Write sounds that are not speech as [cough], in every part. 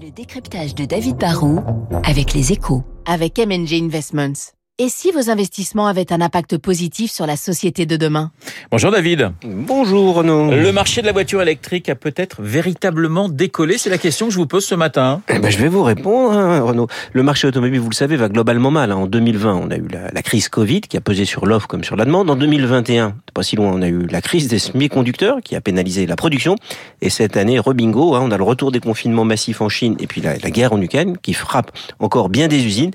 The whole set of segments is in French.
Le décryptage de David Barrault avec les échos. Avec MNG Investments. Et si vos investissements avaient un impact positif sur la société de demain Bonjour David. Bonjour Renaud. Le marché de la voiture électrique a peut-être véritablement décollé C'est la question que je vous pose ce matin. Eh ben, je vais vous répondre, hein, Renaud. Le marché automobile, vous le savez, va globalement mal. En 2020, on a eu la, la crise Covid qui a pesé sur l'offre comme sur la demande. En 2021, pas si loin, on a eu la crise des semi-conducteurs qui a pénalisé la production. Et cette année, rebingo, hein, on a le retour des confinements massifs en Chine et puis la, la guerre en Ukraine qui frappe encore bien des usines.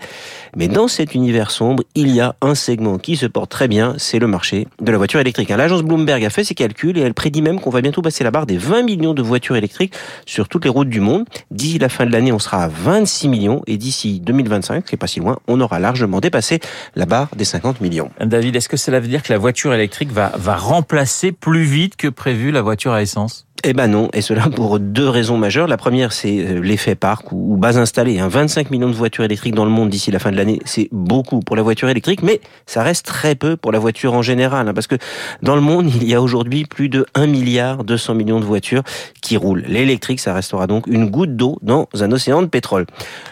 Mais dans cet univers sombre, il y a un segment qui se porte très bien, c'est le marché de la voiture électrique. L'agence Bloomberg a fait ses calculs et elle prédit même qu'on va bientôt passer la barre des 20 millions de voitures électriques sur toutes les routes du monde. D'ici la fin de l'année, on sera à 26 millions et d'ici 2025, c'est pas si loin, on aura largement dépassé la barre des 50 millions. David, est-ce que cela veut dire que la voiture électrique va, va remplacer plus vite que prévu la voiture à essence? Eh ben non, et cela pour deux raisons majeures. La première, c'est euh, l'effet parc ou base installée. 25 millions de voitures électriques dans le monde d'ici la fin de l'année, c'est beaucoup pour la voiture électrique, mais ça reste très peu pour la voiture en général, hein, parce que dans le monde, [laughs] il y a aujourd'hui plus de 1 milliard 200 millions de voitures qui roulent. L'électrique, ça restera donc une goutte d'eau dans un océan de pétrole.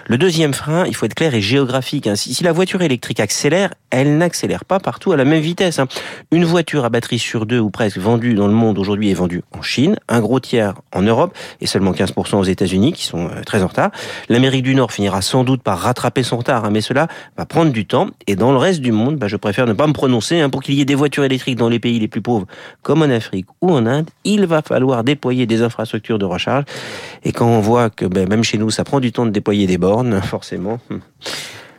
Le deuxième frein, il faut être clair, est géographique. Hein. Si, la voiture électrique accélère, elle n'accélère pas partout à la même vitesse. Hein. Une voiture à batterie sur deux ou presque vendue dans le monde aujourd'hui est vendue en Chine, un gros tiers en Europe et seulement 15% aux États-Unis qui sont euh, très en retard. L'Amérique du Nord finira sans doute par rattraper son retard, hein, mais cela va prendre du temps. Et dans le reste du monde, bah, je préfère ne pas me prononcer. Hein, pour qu'il y ait des voitures électriques dans les pays les plus pauvres, comme en Afrique ou en Inde, il va falloir déployer des infrastructures de recharge. Et quand on voit que bah, même chez nous, ça prend du temps de déployer des bornes, [laughs] forcément.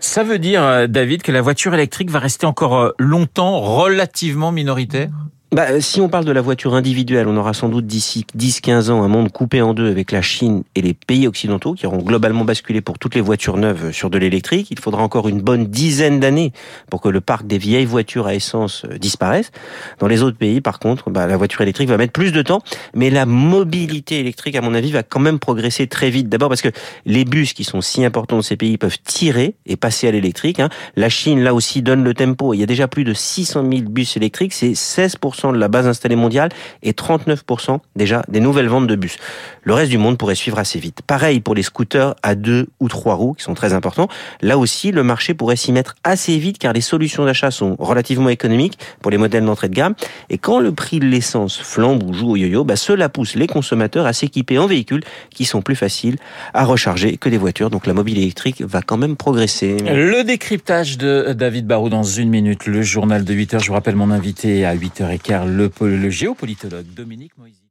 Ça veut dire, euh, David, que la voiture électrique va rester encore euh, longtemps relativement minoritaire? Bah, si on parle de la voiture individuelle, on aura sans doute d'ici 10-15 ans un monde coupé en deux avec la Chine et les pays occidentaux qui auront globalement basculé pour toutes les voitures neuves sur de l'électrique. Il faudra encore une bonne dizaine d'années pour que le parc des vieilles voitures à essence euh, disparaisse. Dans les autres pays, par contre, bah, la voiture électrique va mettre plus de temps, mais la mobilité électrique, à mon avis, va quand même progresser très vite. D'abord parce que les bus qui sont si importants dans ces pays peuvent tirer et passer à l'électrique. Hein. La Chine, là aussi, donne le tempo. Il y a déjà plus de 600 000 bus électriques. C'est 16% de la base installée mondiale et 39% déjà des nouvelles ventes de bus. Le reste du monde pourrait suivre assez vite. Pareil pour les scooters à deux ou trois roues qui sont très importants. Là aussi, le marché pourrait s'y mettre assez vite car les solutions d'achat sont relativement économiques pour les modèles d'entrée de gamme. Et quand le prix de l'essence flambe ou joue au yo-yo, bah cela pousse les consommateurs à s'équiper en véhicules qui sont plus faciles à recharger que des voitures. Donc la mobilité électrique va quand même progresser. Le décryptage de David Barou dans une minute, le journal de 8 heures. Je vous rappelle mon invité à 8h15, le, le géopolitologue Dominique Moisy.